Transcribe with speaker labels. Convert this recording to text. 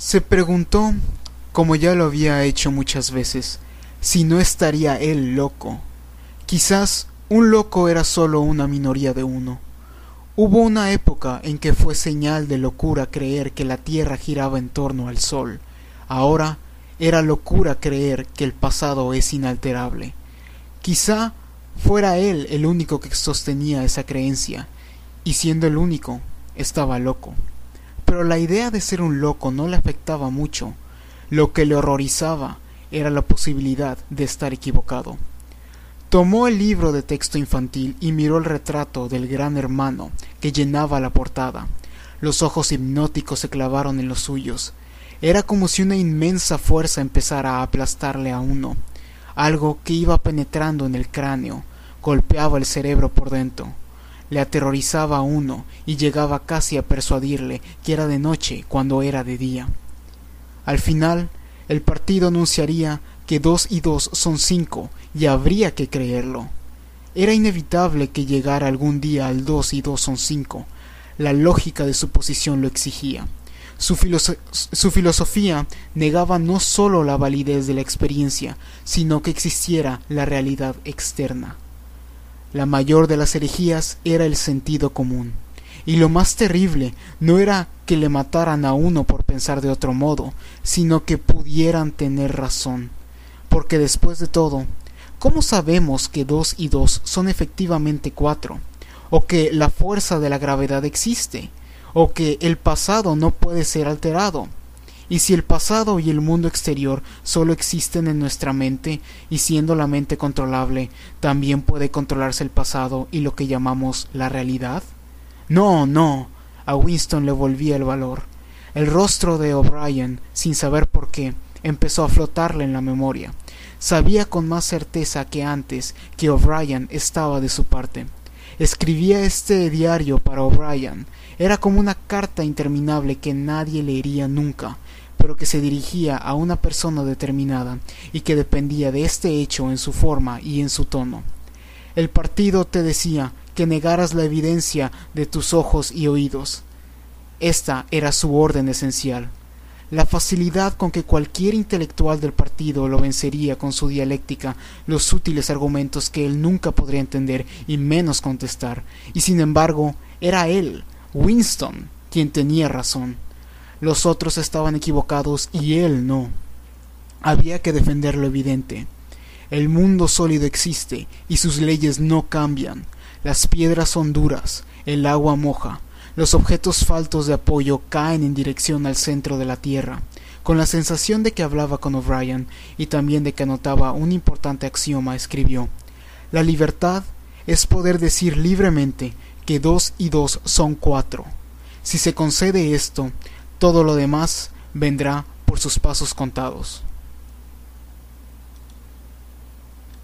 Speaker 1: Se preguntó, como ya lo había hecho muchas veces, si no estaría él loco. Quizás un loco era solo una minoría de uno. Hubo una época en que fue señal de locura creer que la Tierra giraba en torno al Sol. Ahora era locura creer que el pasado es inalterable. Quizá fuera él el único que sostenía esa creencia, y siendo el único, estaba loco. Pero la idea de ser un loco no le afectaba mucho. Lo que le horrorizaba era la posibilidad de estar equivocado. Tomó el libro de texto infantil y miró el retrato del gran hermano que llenaba la portada. Los ojos hipnóticos se clavaron en los suyos. Era como si una inmensa fuerza empezara a aplastarle a uno. Algo que iba penetrando en el cráneo, golpeaba el cerebro por dentro. Le aterrorizaba a uno y llegaba casi a persuadirle que era de noche cuando era de día. Al final, el partido anunciaría que dos y dos son cinco, y habría que creerlo. Era inevitable que llegara algún día al dos y dos son cinco. La lógica de su posición lo exigía. Su, su, filosofía negaba no sólo la validez de la experiencia, sino que existiera la realidad externa. La mayor de las herejías era el sentido común. Y lo más terrible no era que le mataran a uno por pensar de otro modo, sino que pudieran tener razón porque después de todo, ¿cómo sabemos que dos y dos son efectivamente cuatro? ¿O que la fuerza de la gravedad existe? ¿O que el pasado no puede ser alterado? Y si el pasado y el mundo exterior solo existen en nuestra mente, y siendo la mente controlable, también puede controlarse el pasado y lo que llamamos la realidad? No, no. A Winston le volvía el valor. El rostro de O'Brien, sin saber por qué, empezó a flotarle en la memoria. Sabía con más certeza que antes que O'Brien estaba de su parte. Escribía este diario para O'Brien. Era como una carta interminable que nadie leería nunca, pero que se dirigía a una persona determinada y que dependía de este hecho en su forma y en su tono. El partido te decía que negaras la evidencia de tus ojos y oídos. Esta era su orden esencial la facilidad con que cualquier intelectual del partido lo vencería con su dialéctica, los útiles argumentos que él nunca podría entender y menos contestar, y sin embargo era él, Winston, quien tenía razón. Los otros estaban equivocados y él no. Había que defender lo evidente. El mundo sólido existe y sus leyes no cambian. Las piedras son duras, el agua moja, los objetos faltos de apoyo caen en dirección al centro de la Tierra, con la sensación de que hablaba con O'Brien y también de que anotaba un importante axioma, escribió La libertad es poder decir libremente que dos y dos son cuatro. Si se concede esto, todo lo demás vendrá por sus pasos contados.